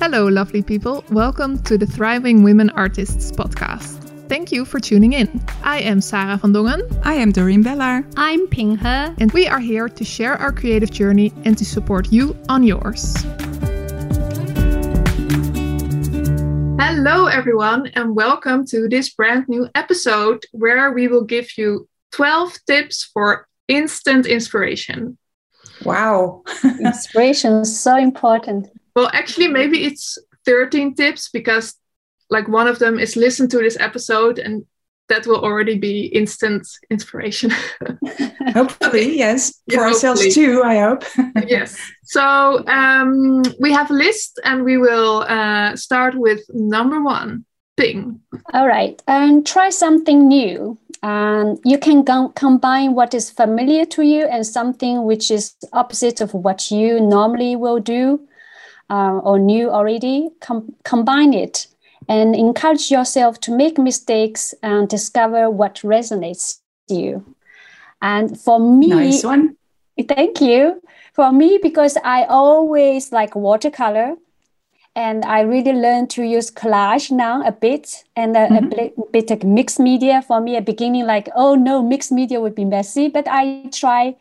Hello, lovely people. Welcome to the Thriving Women Artists podcast. Thank you for tuning in. I am Sarah van Dongen. I am Doreen Bellar. I'm Ping He. And we are here to share our creative journey and to support you on yours. Hello, everyone, and welcome to this brand new episode where we will give you 12 tips for instant inspiration. Wow. inspiration is so important. Well, actually, maybe it's 13 tips because, like, one of them is listen to this episode and that will already be instant inspiration. hopefully, yes. For yeah, ourselves too, I hope. yes. So um, we have a list and we will uh, start with number one Ping. All right. And try something new. Um, you can combine what is familiar to you and something which is opposite of what you normally will do uh, or new already. Com- combine it and encourage yourself to make mistakes and discover what resonates to you. And for me, nice one. Thank you. For me, because I always like watercolor, and I really learned to use collage now a bit and a, mm-hmm. a bit of mixed media. For me, at beginning, like oh no, mixed media would be messy, but I try,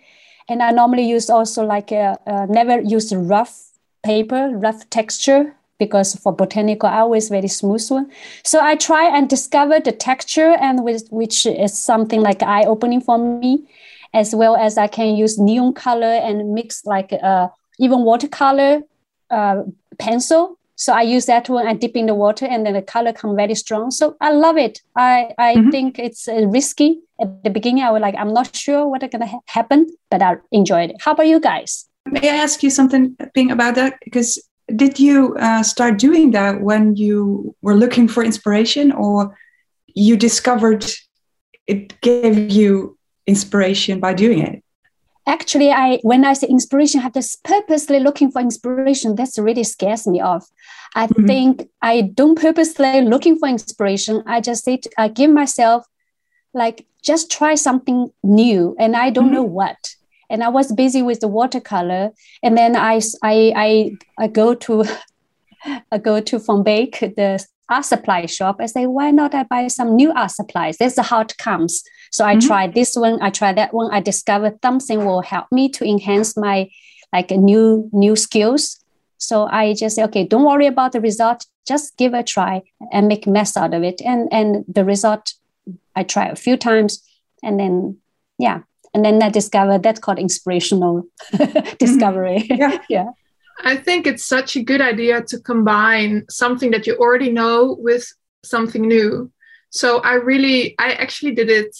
and I normally use also like a, a never use rough paper, rough texture because for botanical I always very smooth one. So I try and discover the texture and with, which is something like eye opening for me, as well as I can use neon color and mix like uh, even watercolor uh, pencil. So I use that one. I dip in the water and then the color come very strong. So I love it. I I mm-hmm. think it's uh, risky at the beginning. I was like, I'm not sure what's gonna ha- happen, but I enjoyed it. How about you guys? May I ask you something, Ping, about that? Because did you uh, start doing that when you were looking for inspiration or you discovered it gave you inspiration by doing it actually i when i say inspiration I have this purposely looking for inspiration that's really scares me off i mm-hmm. think i don't purposely looking for inspiration i just say to, i give myself like just try something new and i don't mm-hmm. know what and I was busy with the watercolor. And then I, I, I, I go to, I go to Beek, the art supply shop. I say, why not I buy some new art supplies? This is how it comes. So I mm-hmm. try this one, I try that one. I discovered something will help me to enhance my like new new skills. So I just say, okay, don't worry about the result. Just give it a try and make mess out of it. And and the result, I try a few times, and then yeah, and then I discovered that's called inspirational discovery. Mm-hmm. Yeah. yeah. I think it's such a good idea to combine something that you already know with something new. So I really, I actually did it.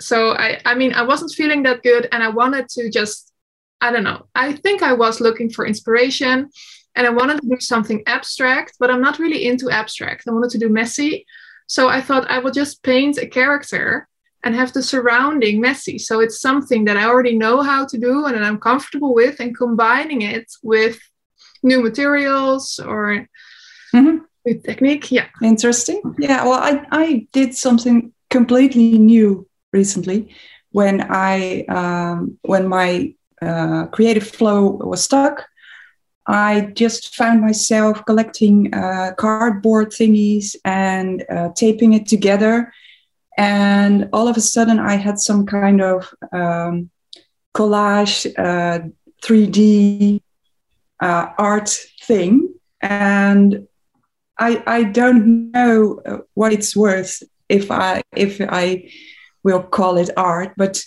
So I, I mean, I wasn't feeling that good, and I wanted to just, I don't know. I think I was looking for inspiration, and I wanted to do something abstract, but I'm not really into abstract. I wanted to do messy, so I thought I would just paint a character and have the surrounding messy. So it's something that I already know how to do and that I'm comfortable with, and combining it with new materials or mm-hmm. new technique. Yeah. Interesting. Yeah. Well, I, I did something completely new recently when I um, when my uh, creative flow was stuck. I just found myself collecting uh, cardboard thingies and uh, taping it together and all of a sudden i had some kind of um, collage uh, 3d uh, art thing. And i i don't know uh, what it's worth if i if i will call it art but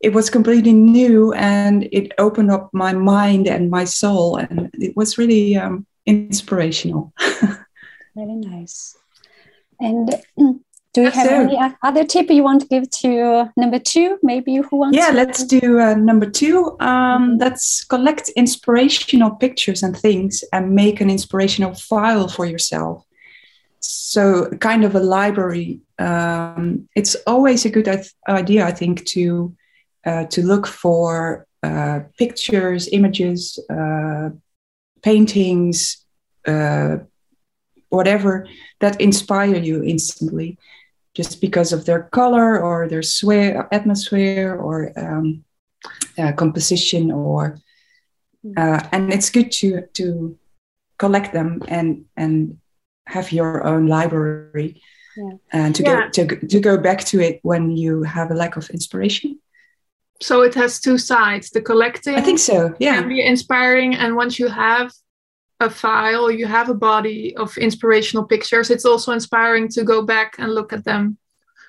it was completely new and it opened up my mind and my soul. And it was really um, inspirational. Very nice. And do you have any other tip you want to give to number two? Maybe who wants? Yeah, to... let's do uh, number two. Um, let's collect inspirational pictures and things and make an inspirational file for yourself. So, kind of a library. Um, it's always a good idea, I think, to uh, to look for uh, pictures, images, uh, paintings, uh, whatever that inspire you instantly just because of their color or their sway, atmosphere or um, uh, composition or uh, and it's good to to collect them and and have your own library Yeah. and to Yeah. go to, to go back to it when you have a lack of inspiration So it has two sides. The collecting i think so yeah can be inspiring, and once you have a file, you have a body of inspirational pictures. It's also inspiring to go back and look at them.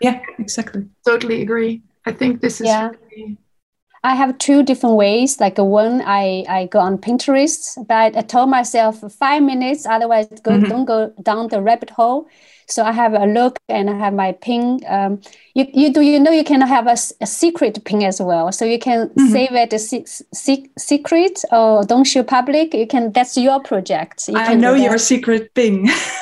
yeah exactly Totally agree. I think this is Yeah. really- I have two different ways. Like uh, one, I, I go on Pinterest, but I told myself five minutes, otherwise go, Mhm. don't go down the rabbit hole. So I have a look and I have my pin. Um, you, you do you know you can have a secret pin as well. So you can Mhm. save it a se- se- secret or don't show public. You can that's your project. You i know your secret thing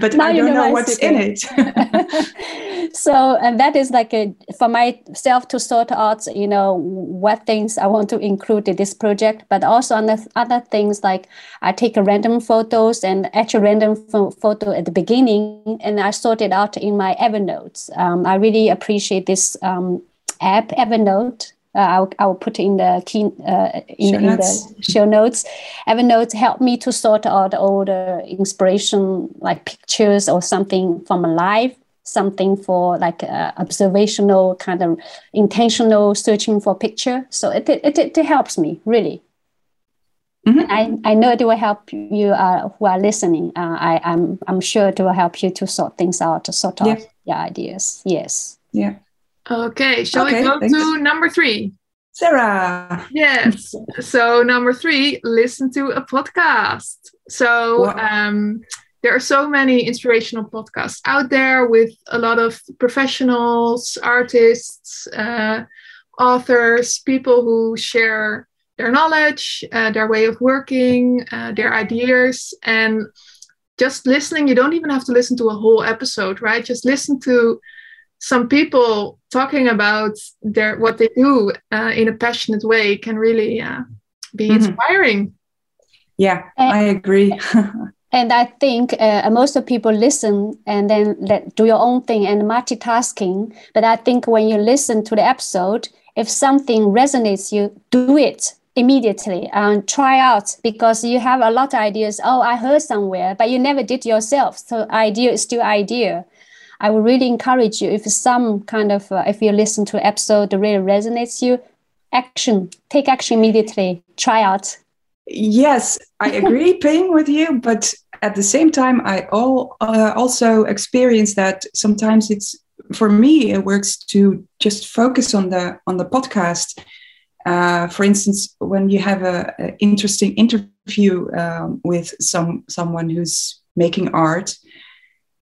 but Now i don't know know my what's in it so and that is like a for myself to sort out you know what things i want to include in this project but also on the other things like i take random photos and actual random pho- photo at the beginning and i sort it out in my evernote. Um, i really appreciate this um, app evernote. Uh, I'll, I'll put in the key uh, in, in the show notes. Evernote helped me to sort out all the inspiration, like pictures or something from a live, something for like uh, observational kind of intentional searching for picture. So it it, it, it helps me really. Mhm. I, I know it will help you uh, who are listening. Uh, I, I'm I'm sure it will help you to sort things out, to sort Yeah. out your ideas. Yes. yeah Okay, shall Okay, we go thanks. to number three? sarah Yes. so number three, listen to a podcast. So Wow. um, there are so many inspirational podcasts out there with a lot of professionals, artists, uh, authors, people who share their knowledge, uh, their way of working, uh, their ideas, and just listening. You don't even have to listen to a whole episode, right? Just listen to some people talking about their what they do uh, in a passionate way can really uh, be Mhm. inspiring. yeah i agree And I think uh, most of people listen and then let, do your own thing and multitasking. But I think when you listen to the episode, if something resonates you, do it immediately and try out because you have a lot of ideas. Oh, I heard somewhere, but you never did yourself. So idea is still idea. I would really encourage you if some kind of uh, if you listen to episode that really resonates you, action, take action immediately. Try out. Yes, I agree, Ping, with you. But at the same time, I all, uh, also experience that sometimes it's for me it works to just focus on the on the podcast. Uh, for instance, when you have a, a interesting interview um, with some someone who's making art,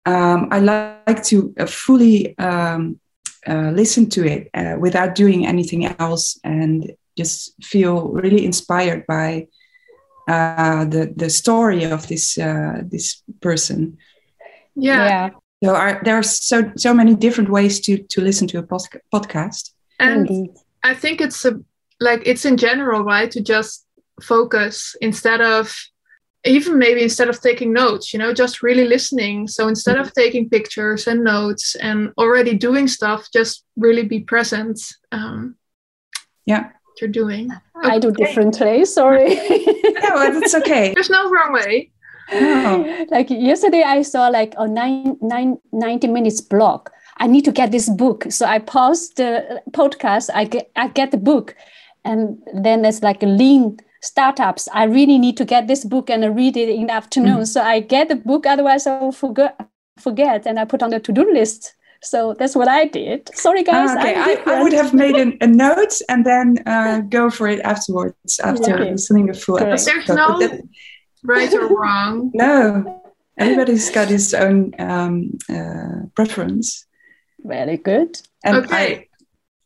um, I like to uh, fully um, uh, listen to it uh, without doing anything else and just feel really inspired by uh, the the story of this uh, this person. Yeah, So are, there are so so many different ways to to listen to a posca- podcast. and Indeed. I think it's a like it's in general right to just focus instead of even maybe instead of taking notes you know just really listening so instead of taking pictures and notes and already doing stuff just really be present um Yeah. What you're doing I do Okay. differently. Sorry. Yeah, well, that's okay. there's no wrong way Oh. like yesterday, I saw like a nine, nine, 90 minutes blog. I need to get this book. So I pause the podcast. I get, I get the book. And then there's like a lean startups. I really need to get this book and read it in the afternoon. Mm. So I get the book. Otherwise I will forget, forget. And I put on the to-do list. So that's what I did. Sorry, guys. Ah, okay, I'm I, I would have made an, a note and then uh, go for it afterwards after Okay. listening to the full Correct. episode. There's no- that- right or wrong no, everybody's got his own um, uh, preference, Very good. and Okay. I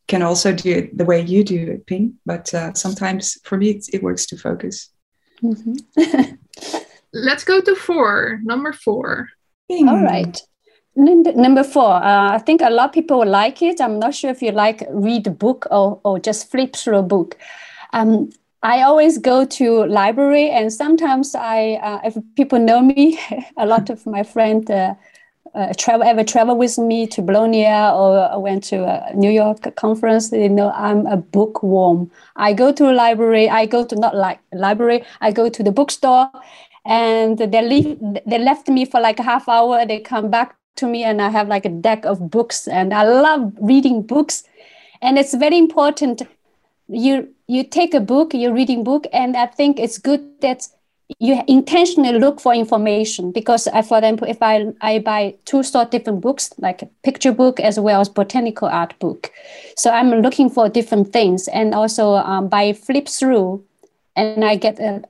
can also do it the way you do it, Ping. But uh, sometimes for me, it, it works to focus. Mhm. let's go to four number four Ping. All right. Num- Number four, uh, I think a lot of people like it. I'm not sure if you like read a book or, or just flip through a book. Um, I always go to library, and sometimes I, uh, if people know me, a lot of my friends uh, uh, travel ever travel with me to Bologna or went to a New York conference, you know I'm a bookworm. I go to a library. I go to not like library. I go to the bookstore, and they leave. They left me for like a half hour. They come back to me, and I have like a deck of books, and I love reading books, and it's very important. You you take a book, you're reading book, and I think it's good that you intentionally look for information because I, for example, if I, I buy two sort different books, like a picture book as well as botanical art book. So I'm looking for different things and also um, by flip through and I get a,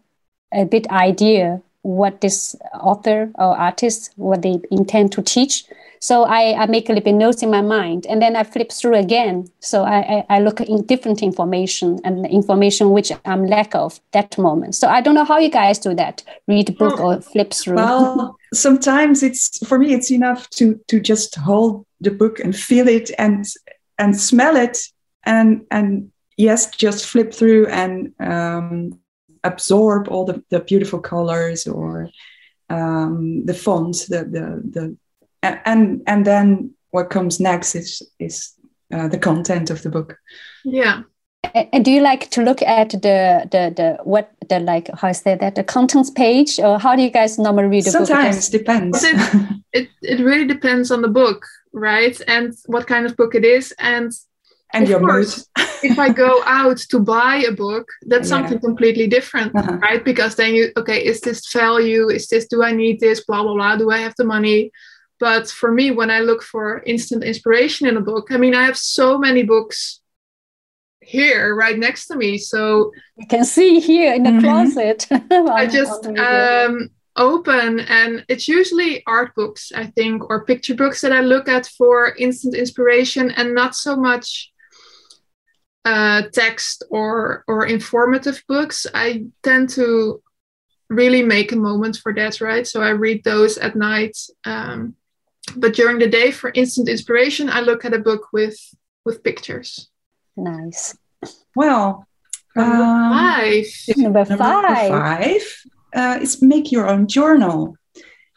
a bit idea what this author or artist, what they intend to teach. So I, I make a little bit notes in my mind and then I flip through again. So I, I, I look in different information and information which I'm lack of that moment. So I don't know how you guys do that, read a book or flip through. Well, sometimes it's for me it's enough to to just hold the book and feel it and and smell it and and yes, just flip through and um, absorb all the, the beautiful colors or um, the fonts, the, the the and and then what comes next is is uh, the content of the book yeah and do you like to look at the the the what the like how is I say that the contents page or how do you guys normally read the Sometimes book? depends. It, it it really depends on the book, right? And what kind of book it is, and and your course, mood. if I go out to buy a book, that's yeah. something completely different, uh-huh. right? Because then you okay, is this value? Is this do I need this? Blah blah blah. Do I have the money? But for me, when I look for instant inspiration in a book, I mean, I have so many books here right next to me. So you can see here in the mm-hmm. closet. I just um, open, and it's usually art books, I think, or picture books that I look at for instant inspiration, and not so much uh, text or or informative books. I tend to really make a moment for that, right? So I read those at night. Um, but during the day for instant inspiration i look at a book with with pictures nice well number um, five number five, number five uh, is make your own journal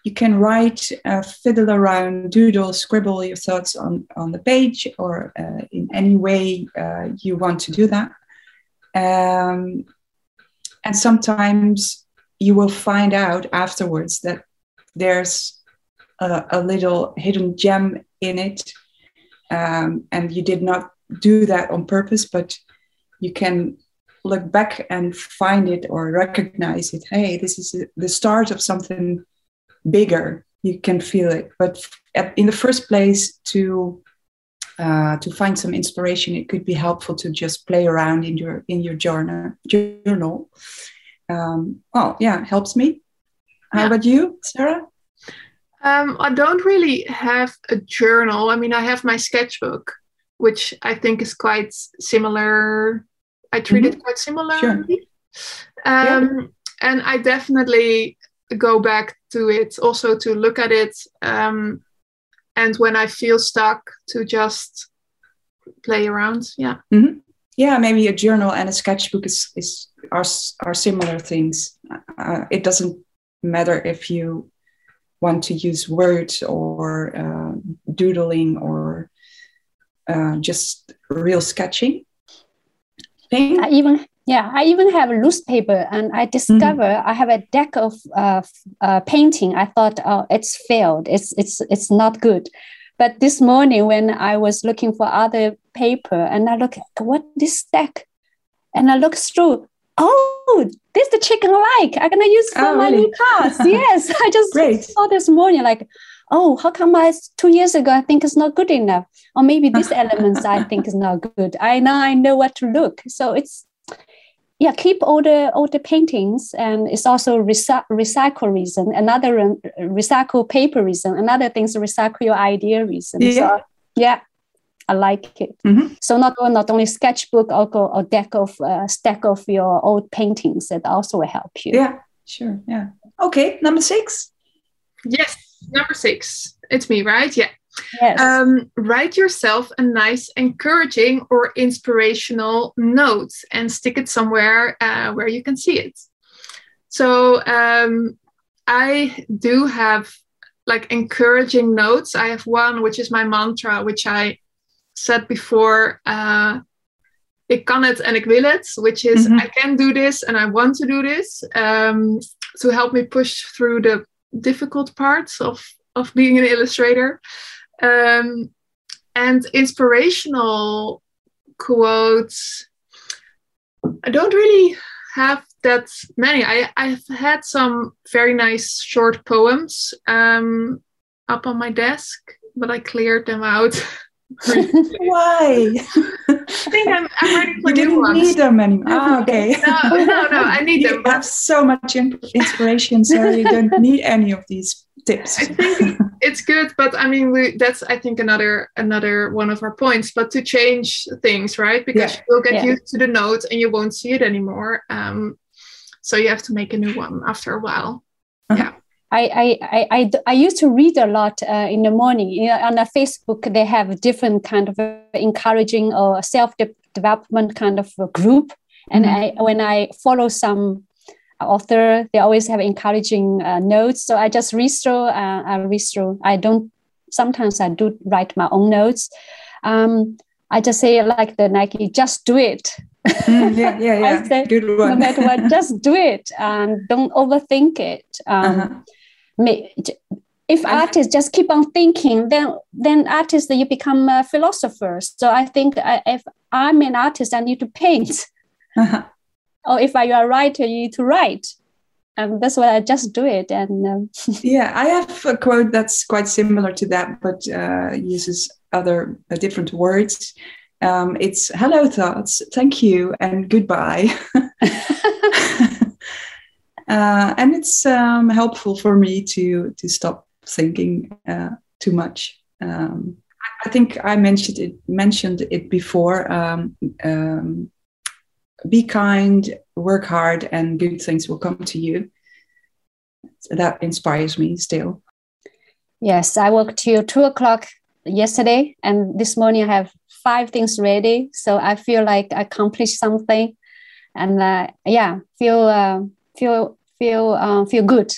you can write uh, fiddle around doodle scribble your thoughts on on the page or uh, in any way uh, you want to do that um, and sometimes you will find out afterwards that there's a, a little hidden gem in it. Um, and you did not do that on purpose, but you can look back and find it or recognize it. Hey, this is the start of something bigger. You can feel it. But in the first place, to uh, to find some inspiration, it could be helpful to just play around in your in your journal. Journal. Um, well, yeah, helps me. How yeah. about you, Sarah? Um, I don't really have a journal. I mean, I have my sketchbook, which I think is quite similar. I treat mm-hmm. it quite similarly. Sure. Um, yeah. And I definitely go back to it also to look at it. Um, and when I feel stuck, to just play around. Yeah. Mm-hmm. Yeah, maybe a journal and a sketchbook is, is are, are similar things. Uh, it doesn't matter if you want to use words or uh, doodling or uh, just real sketching thing. I even yeah, I even have a loose paper, and I discover mm-hmm. I have a deck of uh, uh, painting. I thought, oh, it's failed. It's it's it's not good. But this morning, when I was looking for other paper, and I look, at what this deck, and I look through, oh, this the chicken I like. I'm gonna use for oh, my really? new class. yes, I just Great. saw this morning like, oh, how come I two years ago I think it's not good enough, or maybe these elements I think is not good. I now I know what to look. So it's yeah, keep all the all the paintings, and it's also recy- recycle reason. Another um, recycle paper reason. Another thing is recycle your idea reason. Yeah. So, yeah, I like it. Mm-hmm. So not not only sketchbook, also a deck of uh, stack of your old paintings that also will help you. Yeah, sure. Yeah. Okay, number six. Yes, number six. It's me, right? Yeah. Yes. Um, write yourself a nice, encouraging or inspirational note and stick it somewhere uh, where you can see it. So um, I do have like encouraging notes. I have one which is my mantra, which I said before. Uh, ik kan het en ik wil het, which is Mhm. I can do this and I want to do this um, to help me push through the difficult parts of, of being an illustrator. Um, and inspirational quotes. I don't really have that many. I, I've had some very nice short poems um, up on my desk, but I cleared them out. Why? I think I'm, I'm ready for you didn't ones. need them anymore. Ah, okay. No, no, no, I need you them. But have so much inspiration, so you don't need any of these tips. I think it's good, but I mean, we, that's I think another another one of our points. But to change things, right? Because Yeah. you'll get Yeah. used to the note and you won't see it anymore. Um, so you have to make a new one after a while. I, I, I, I, I used to read a lot uh, in the morning. You know, on a Facebook, they have different kind of encouraging or self development kind of a group. And Mhm. I, when I follow some author, they always have encouraging uh, notes. So I just read through. Uh, I read through. I don't. Sometimes I do write my own notes. Um, I just say like the Nike, just do it. Mm, yeah, yeah, yeah. I Good No matter what, just do it and don't overthink it. Um, Uh-huh. may- if artists just keep on thinking then then artists you become a philosopher so i think I, if i'm an artist i need to paint Uh-huh. or if I, you're a writer you need to write and that's why i just do it and um, Yeah, I have a quote that's quite similar to that, but uh, uses other uh, different words. Um, it's hello thoughts, thank you, and goodbye. uh, and it's um, helpful for me to to stop thinking uh, too much. Um, I think I mentioned it mentioned it before. Um, um, be kind, work hard, and good things will come to you. That inspires me still. yes i worked till two o'clock yesterday and this morning i have five things ready so i feel like i accomplished something and uh, yeah feel uh, feel feel uh, feel good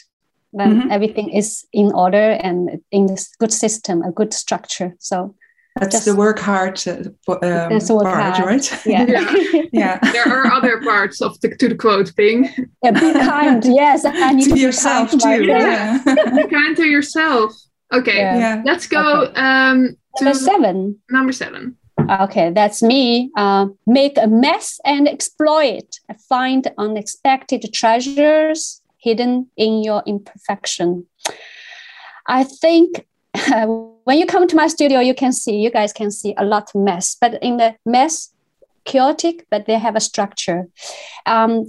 when Mhm. everything is in order and in this good system a good structure so That's Just- the work hard uh, um, work part, hard. right? yeah yeah. There are other parts of the to the quote thing. Yeah, be kind. Yes, I need to be yourself kind too. myself. Yeah. Be kind to yourself. Okay, Yeah. yeah. let's go Okay. um, to Number seven. number seven. Okay, that's me. Uh, make a mess and exploit. Find unexpected treasures hidden in your imperfection. I think when you come to my studio, you can see, you guys can see a lot of mess, but in the mess, chaotic, but they have a structure. Um,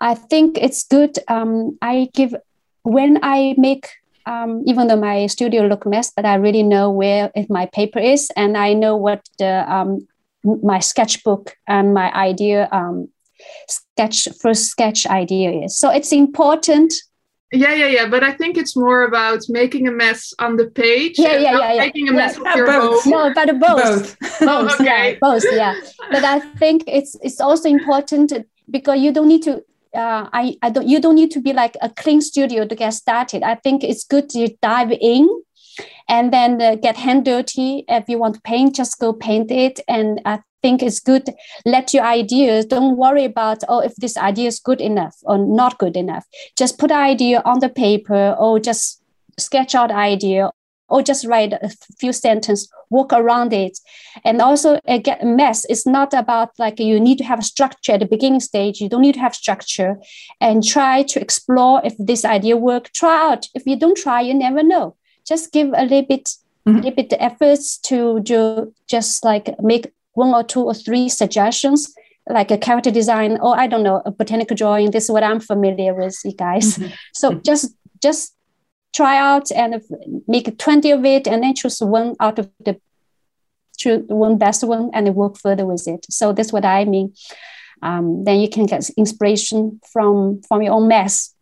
I think it's good. Um, I give, when I make um, even though my studio look mess, but I really know where if my paper is, and I know what the um, my sketchbook and my idea um, sketch first sketch idea is. So it's important. Yeah, yeah, yeah. But I think it's more about making a mess on the page. Yeah, yeah, yeah, yeah. Making a Yeah. mess with Yeah, your both. home. No, but both, Both. both, Oh, okay. yeah, both, yeah. But I think it's it's also important because you don't need to. Uh, I, I don't. You don't need to be like a clean studio to get started. I think it's good to dive in, and then uh, get hand dirty. If you want to paint, just go paint it. And I think it's good. Let your ideas. Don't worry about oh if this idea is good enough or not good enough. Just put idea on the paper or just sketch out idea or just write a few sentences, walk around it. And also uh, get a mess. It's not about like you need to have a structure at the beginning stage. You don't need to have structure and try to explore if this idea work. Try out. If you don't try, you never know. Just give a little bit, Mhm. little bit efforts to do just like make one or two or three suggestions like a character design or I don't know, a botanical drawing. This is what I'm familiar with, you guys. Mhm. So Mhm. just just try out and make 20 of it and then choose one out of the choose one best one and work further with it. So that's what I mean. Um, then you can get inspiration from from your own mess.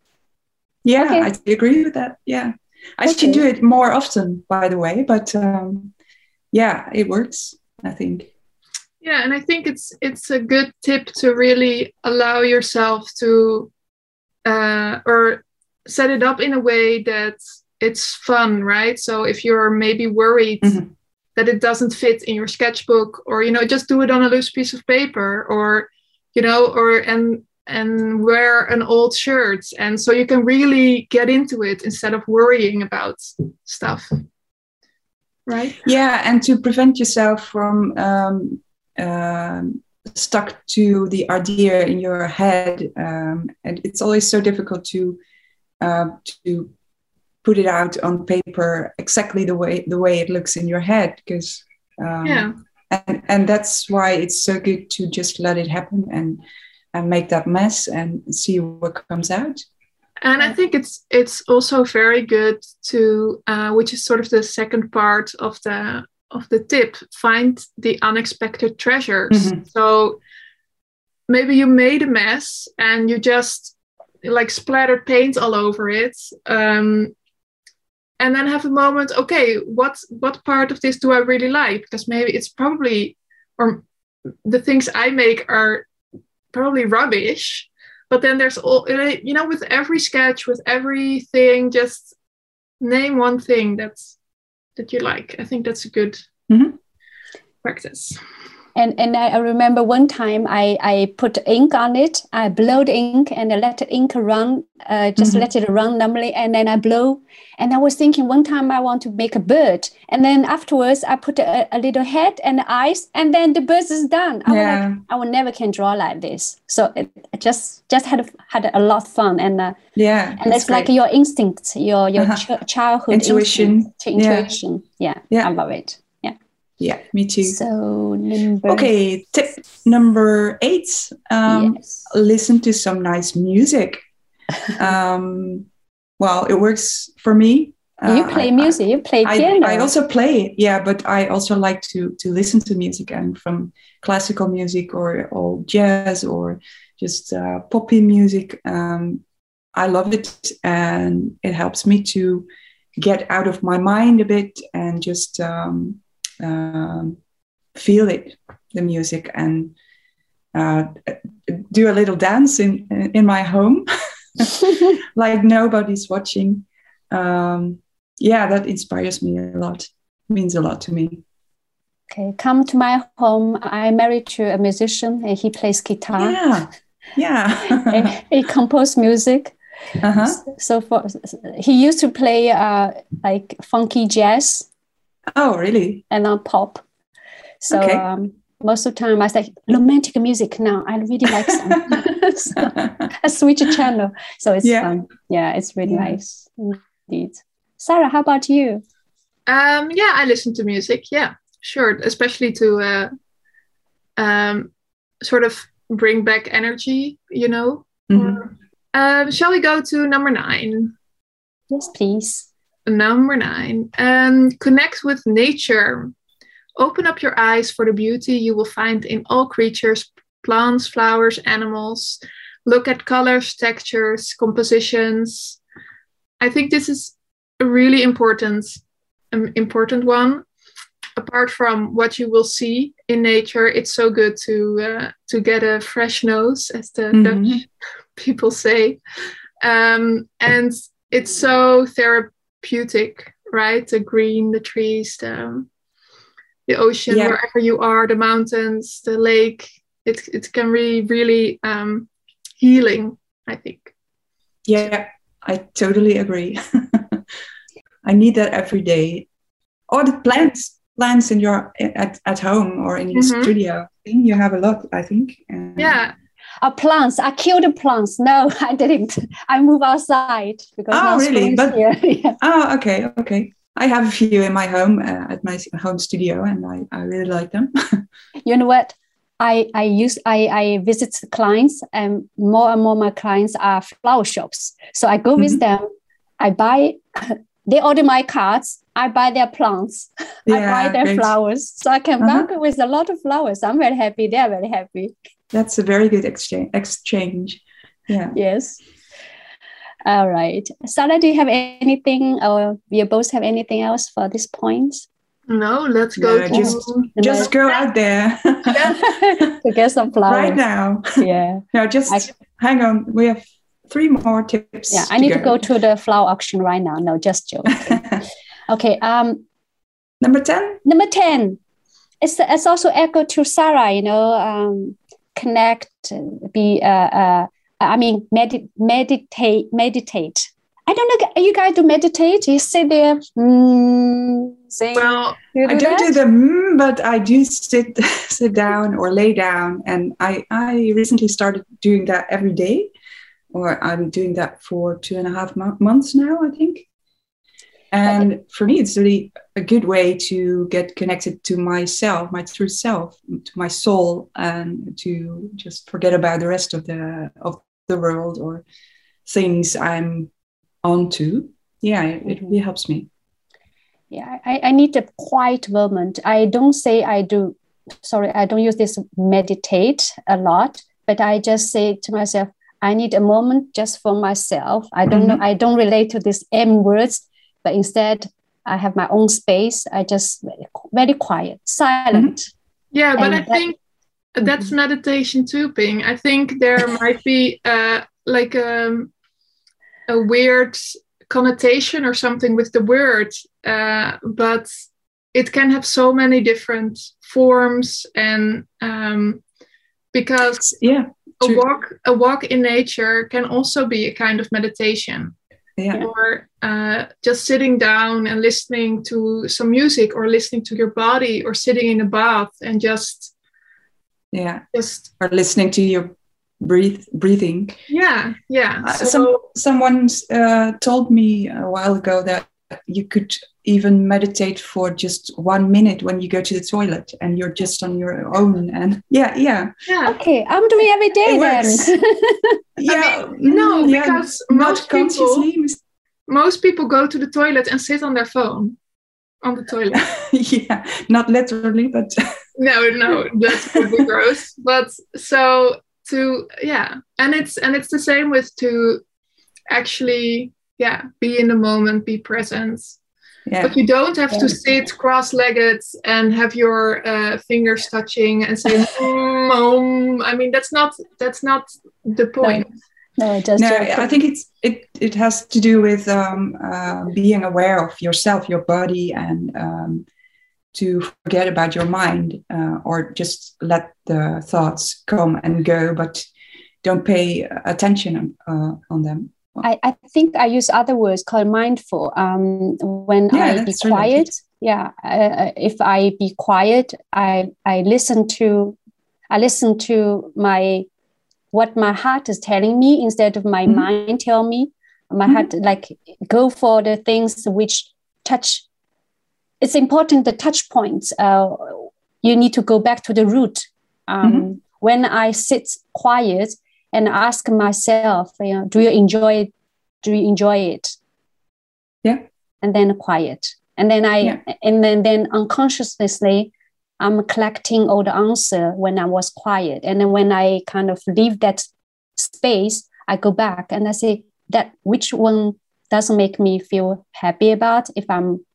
Yeah, Okay. I agree with that. Yeah. I Okay. should do it more often, by the way, but um, yeah, it works, I think. Yeah, and I think it's it's a good tip to really allow yourself to uh, or set it up in a way that it's fun, right? So if you're maybe worried Mhm. that it doesn't fit in your sketchbook, or you know, just do it on a loose piece of paper, or you know, or and and wear an old shirt, and so you can really get into it instead of worrying about stuff, right? yeah and to prevent yourself from um, um, stuck to the idea in your head um, and it's always so difficult to uh, to put it out on paper exactly the way the way it looks in your head because um, Yeah. and and that's why it's so good to just let it happen and and make that mess and see what comes out and i think it's it's also very good to uh, which is sort of the second part of the of the tip find the unexpected treasures Mhm. so maybe you made a mess and you just like splattered paint all over it. Um, and then have a moment okay what what part of this do i really like? Because maybe it's probably or the things i make are probably rubbish but then there's all you know with every sketch with everything just name one thing that's that you like. I think that's a good Mhm. practice And and I remember one time I, I put ink on it. I blowed ink and I let the ink run, uh, just Mhm. let it run normally, and then I blow. And I was thinking one time I want to make a bird, and then afterwards I put a, a little head and eyes, and then the bird is done. I Yeah. like, I will never can draw like this. So it, I just just had had a lot of fun, and uh, yeah and it's like your instinct, your your Uh-huh. ch- childhood Intuition. instinct, Yeah. intuition. Yeah, Yeah. I love it. Yeah. me too So number Okay, tip number eight. Um, yes. Listen to some nice music. um, well, it works for me. you Uh, play I- music, you play I, piano. I also play, yeah, but I also like to to listen to music and from classical music or, or jazz or just uh, poppy music. Um, I love it, and it helps me to get out of my mind a bit and just um, um, feel it, the music, and uh, do a little dance in in my home, like nobody's watching. Um, yeah, that inspires me a lot. Means a lot to me. okay, come to my home. I'm married to a musician and he plays guitar. Yeah, yeah. he composes music. uh-huh. So for he used to play uh, like funky jazz Oh, really? and uh, pop. So Okay. um, most of the time I say romantic music now. I really like some. so I switch a channel. So it's Yeah. fun. Yeah, it's really Yeah. nice indeed. Sarah, how about you? Um, yeah, I listen to music. Yeah, sure. Especially to uh, um, sort of bring back energy, you know. Mhm. Or- um, shall we go to number nine? Yes, please. Number nine. Um, connect with nature. Open up your eyes for the beauty you will find in all creatures, plants, flowers, animals. Look at colors, textures, compositions. I think this is a really important, um, important one. Apart from what you will see in nature, it's so good to uh, to get a fresh nose, as the Mhm. Dutch people say, um, and it's so therapeutic, right? The green, the trees, the the ocean, Yeah. wherever you are, the mountains, the lake. It it can be really um, healing. I think. Yeah, I totally agree. I need that every day. Or the plants, plants in your at, at home or in your Mhm. studio. You have a lot, I think. Uh, Yeah, Uh, plants. I killed the plants. No, I didn't. I move outside because Oh, really? But- here. yeah. Oh, okay, okay. I have a few in my home uh, at my home studio, and I, I really like them. You know what? I I use I I visit clients, and more and more my clients are flower shops. So I go with them. I buy. They order my cards. I buy their plants. I buy their great. flowers. So I can Uh-huh. back with a lot of flowers. I'm very happy. They are very happy. That's a very good exchange. Exchange. Yeah. Yes. All right. Sarah, do you have anything, or you both have anything else for this point? no, let's go No, to just- Just go out there to get some flowers. right now. Yeah. No, just I- hang on. We have three more tips. Yeah, I need to go. to the flower auction right now. No, just joking. okay. Um, number ten. Number ten. It's it's also echo to Sarah. You know, um, connect, be. Uh, uh, I mean, medit- meditate, meditate. I don't know. You guys do meditate? You sit there. Mm, sing. Well, do I don't that? do the mm, but I do sit sit down or lay down, and I I recently started doing that every day, or I'm doing that for two and a half mo- months now, I think. And for me, it's really a good way to get connected to myself, my true self, to my soul, and to just forget about the rest of the of the world or things I'm onto. Yeah, it, it really helps me. Yeah, I, I need a quiet moment. I don't say I do, sorry, I don't use this meditate a lot, but I just say to myself, I need a moment just for myself. I don't mm-hmm. know, I don't relate to these M words, but instead I have my own space. I just very quiet, silent. Mm-hmm. Yeah, but and I that, think that's mm-hmm. meditation too, Ping. I think there might be uh, like um, a weird connotation or something with the word, uh, but it can have so many different forms and um, because yeah a walk a walk in nature can also be a kind of meditation yeah. or uh, just sitting down and listening to some music or listening to your body or sitting in a bath and just yeah. just or listening to your breathe breathing. Yeah yeah. Uh, so, some someone uh, told me a while ago that you could even meditate for just one minute when you go to the toilet and you're just on your own and yeah yeah. Yeah. Okay i'm doing every day then. yeah I mean, no mm, yeah, because most people most people go to the toilet and sit on their phone on the toilet. Yeah not literally but no no that's probably gross but so to yeah and it's and it's the same with to actually yeah be in the moment be present yeah. but you don't have yeah. to sit cross-legged and have your uh, fingers touching and say mm, um. i mean that's not that's not the point no, no, just no i think it's it it has to do with um, uh, being aware of yourself your body and um, to forget about your mind uh, or just let the thoughts come and go but don't pay attention uh, on them I, I think I use other words called mindful. Um, when yeah, I be quiet, yeah. Uh, if I be quiet, I I listen to, I listen to my, what my heart is telling me instead of my mm-hmm. mind tell me. My mm-hmm. heart like go for the things which touch. It's important the touch points. Uh, you need to go back to the root. Um, mm-hmm. When I sit quiet, and ask myself, you know, do you enjoy it? do you enjoy it? Yeah. And then quiet. And then I yeah. and then then unconsciously I'm collecting all the answer when I was quiet. And then when I kind of leave that space, I go back and I say that which one doesn't make me feel happy about if I'm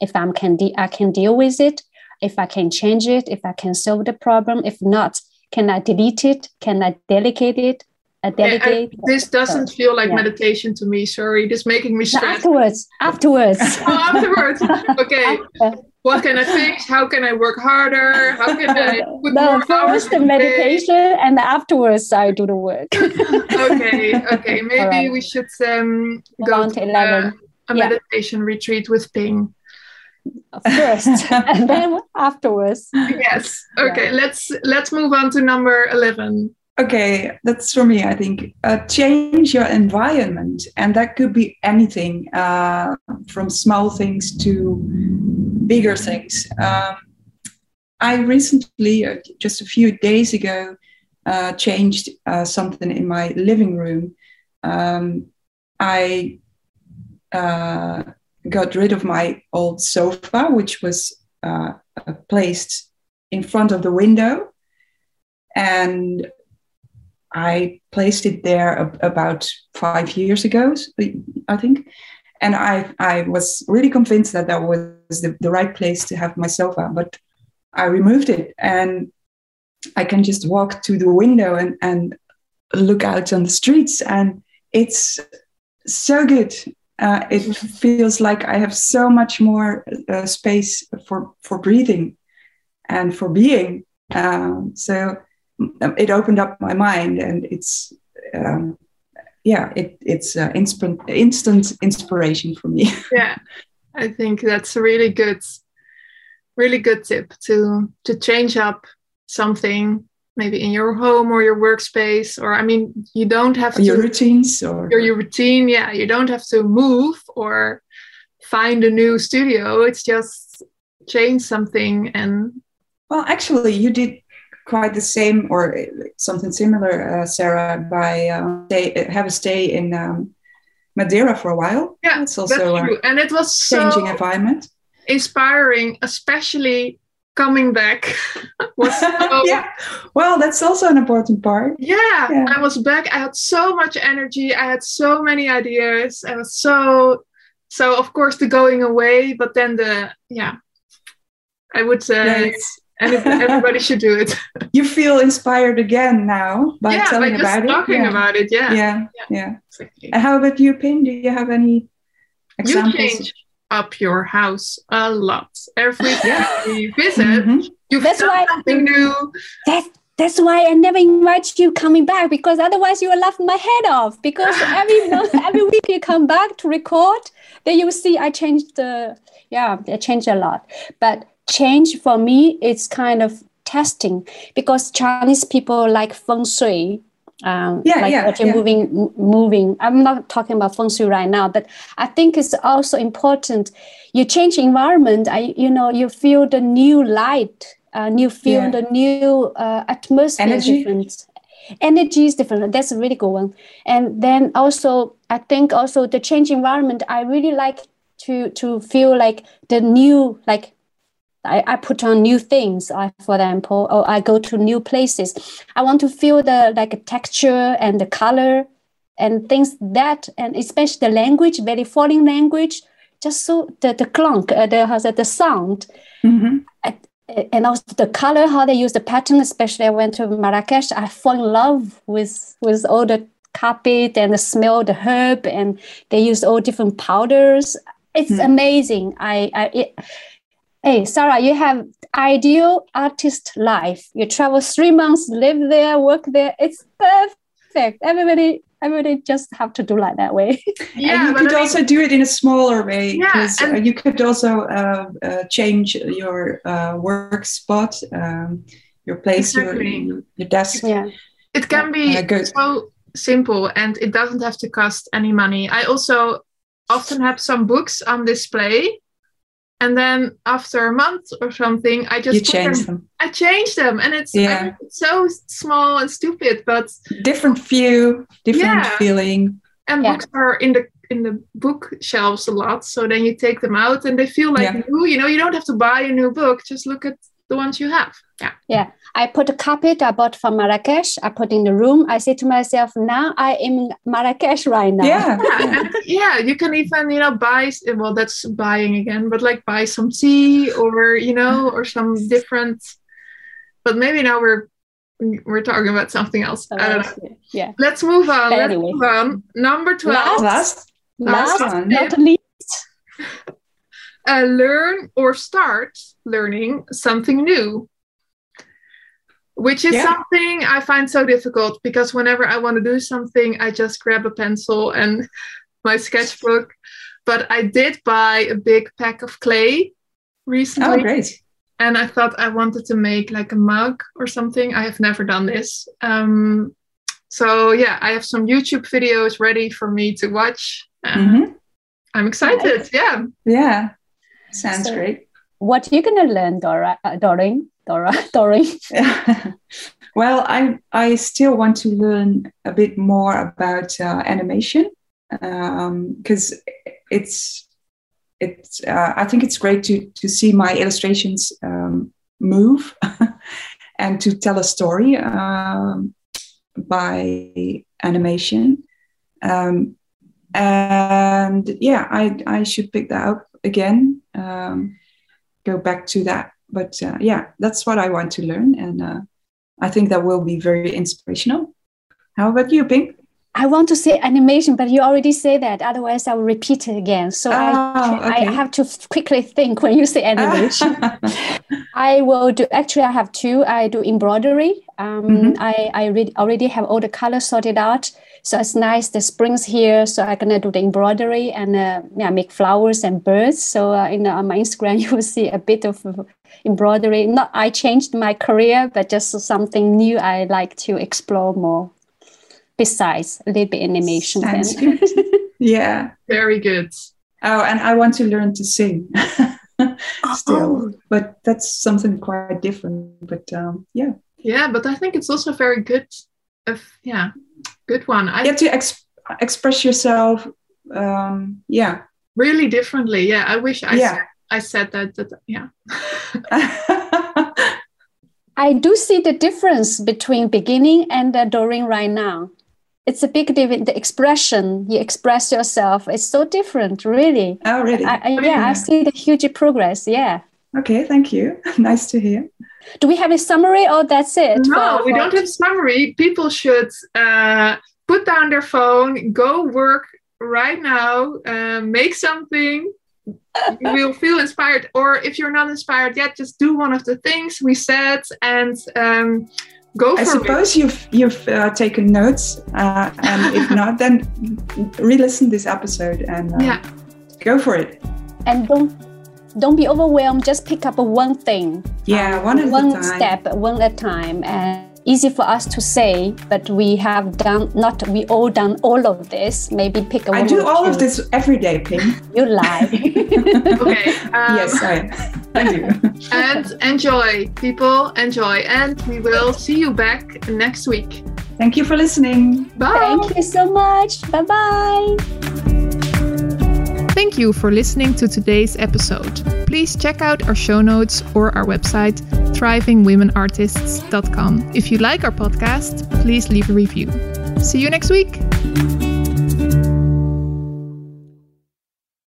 if I'm can de- I can deal with it, if I can change it, if I can solve the problem. If not, can I delete it? Can I delegate it? A delegate? I, this doesn't feel like yeah. meditation to me. Sorry, this making me stressed. afterwards, afterwards. oh, afterwards. Okay. After. What can I fix? How can I work harder? How can I put no, more first the meditation and afterwards I do the work. okay, okay. Maybe right. we should um, go to 11. a yeah. meditation retreat with Ping first and then afterwards. Yes. Okay yeah. let's let's move on to number 11 okay that's for me i think. Uh, change your environment and that could be anything uh, from small things to bigger things. Um, i recently uh, just a few days ago uh, changed uh, something in my living room. Um, i uh, got rid of my old sofa, which was uh, placed in front of the window. And I placed it there ab- about five years ago, I think. And I, I was really convinced that that was the, the right place to have my sofa, but I removed it and I can just walk to the window and, and look out on the streets. And it's so good. Uh, it feels like I have so much more uh, space for for breathing and for being. Um, so um, it opened up my mind, and it's um, yeah, it, it's uh, instant instant inspiration for me. yeah, I think that's a really good, really good tip to to change up something maybe in your home or your workspace or i mean you don't have or your routines or your, your routine yeah you don't have to move or find a new studio. It's just change something and well actually you did quite the same or something similar uh, sarah by uh, stay, have a stay in um, madeira for a while. Yeah it's also that's true. and it was changing so environment. inspiring especially coming back. Was so, yeah. Well that's also an important part. Yeah, yeah, i was back. I had so much energy. I had so many ideas. I was so so of course the going away but then the yeah. I would say everybody should do it. You feel inspired again now by yeah, telling by about it. talking yeah. about it yeah. Yeah yeah, yeah. Exactly. how about you Ping do you have any examples? you change up your house a lot. Every time you visit, mm-hmm. you that's why something new. That's that's why I never invite you coming back because otherwise you will laugh my head off. Because every every week you come back to record, then you see I changed the yeah I changed a lot. But change for me it's kind of testing because Chinese people like feng shui um, yeah, like yeah, yeah. moving moving i'm not talking about feng shui right now but i think it's also important you change environment I, you know you feel the new light uh, you feel yeah. the new uh, atmosphere energy. different energy is different that's a really good one and then also i think also the change environment i really like to to feel like the new like I, I put on new things, I, for example, or I go to new places. I want to feel the like texture and the color and things that, and especially the language, very foreign language, just so the, the clunk, uh, the, the sound. Mm-hmm. and also the color, how they use the pattern, especially I went to Marrakesh, I fall in love with, with all the carpet and the smell, the herb, and they use all different powders. It's mm. amazing. I, I it, Hey, Sarah, you have ideal artist life. You travel three months, live there, work there. It's perfect. Everybody, everybody just have to do like that way. Yeah, and you could I also do it in a smaller way because yeah, uh, you could also uh, uh, change your uh, work spot, um, your place, exactly. your, your desk. Yeah, it can be uh, so simple, and it doesn't have to cost any money. I also often have some books on display and then after a month or something i just you change them, them, i change them and it's, yeah. it's so small and stupid but different view different yeah. feeling and yeah. books are in the in the bookshelves a lot so then you take them out and they feel like yeah. new you know you don't have to buy a new book just look at the ones you have. Yeah. Yeah. I put a carpet I bought from Marrakesh. I put in the room. I say to myself, now I am in Marrakesh right now. Yeah. yeah. yeah. You can even, you know, buy, well, that's buying again, but like buy some tea or, you know, or some different, but maybe now we're, we're talking about something else. Oh, I don't know. Yeah. Let's move on. Let's move on. Number 12. Last, last, last one. not least. Uh, learn or start learning something new which is yeah. something I find so difficult because whenever I want to do something, I just grab a pencil and my sketchbook. But I did buy a big pack of clay recently. Oh, great. And I thought I wanted to make like a mug or something. I have never done this. Um, so, yeah, I have some YouTube videos ready for me to watch. Mm-hmm. I'm excited. Yeah. Yeah. Sounds so, great. What are you going to learn, Dora? Uh, Doreen? Dora? Doreen? well, I I still want to learn a bit more about uh, animation because um, it's it's uh, I think it's great to to see my illustrations um, move and to tell a story um, by animation. Um, and yeah, I I should pick that up again. Um, go back to that. But uh, yeah, that's what I want to learn, and uh, I think that will be very inspirational. How about you, Ping? I want to say animation, but you already say that. Otherwise, I will repeat it again. So Oh, I, okay. I have to quickly think when you say animation. I will do. Actually, I have two. I do embroidery. Um, Mhm. I I read, already have all the colors sorted out, so it's nice. The springs here, so I'm gonna do the embroidery and uh, yeah, make flowers and birds. So uh, in uh, on my Instagram, you will see a bit of embroidery. Not I changed my career, but just something new. I like to explore more. Besides a little bit animation. then. Yeah. Very good. Oh, and I want to learn to sing still, Oh. but that's something quite different. But um, yeah, Yeah, but I think it's also very good. If, yeah, good one. I you have to ex- express yourself. Um, yeah, really differently. Yeah, I wish I Yeah. said, I said that. That yeah. I do see the difference between beginning and uh, during right now. It's a big difference. The expression you express yourself is so different, really. oh, really? I, I, yeah, Yeah. I see the huge progress. Yeah. okay, thank you. nice to hear. Do we have a summary or that's it? No, for- we for- don't have summary. People should uh, put down their phone, go work right now, uh, make something. you will feel inspired. Or if you're not inspired yet, just do one of the things we said and um, go for I it. suppose you've you've uh, taken notes, uh, and if not, then re-listen this episode and uh, Yeah. go for it. And don't don't be overwhelmed. Just pick up one thing. Yeah, one at one time. step, one at a time. And easy for us to say, but we have done not we all done all of this. Maybe pick a I one I do or all of this every day, Ping. You lie. Okay. Um, yes, I, I do. And enjoy, people. Enjoy. And we will see you back next week. Thank you for listening. Bye. Thank you so much. Bye bye. Thank you for listening to today's episode. Please check out our show notes or our website, thrivingwomenartists.com. If you like our podcast, please leave a review. See you next week.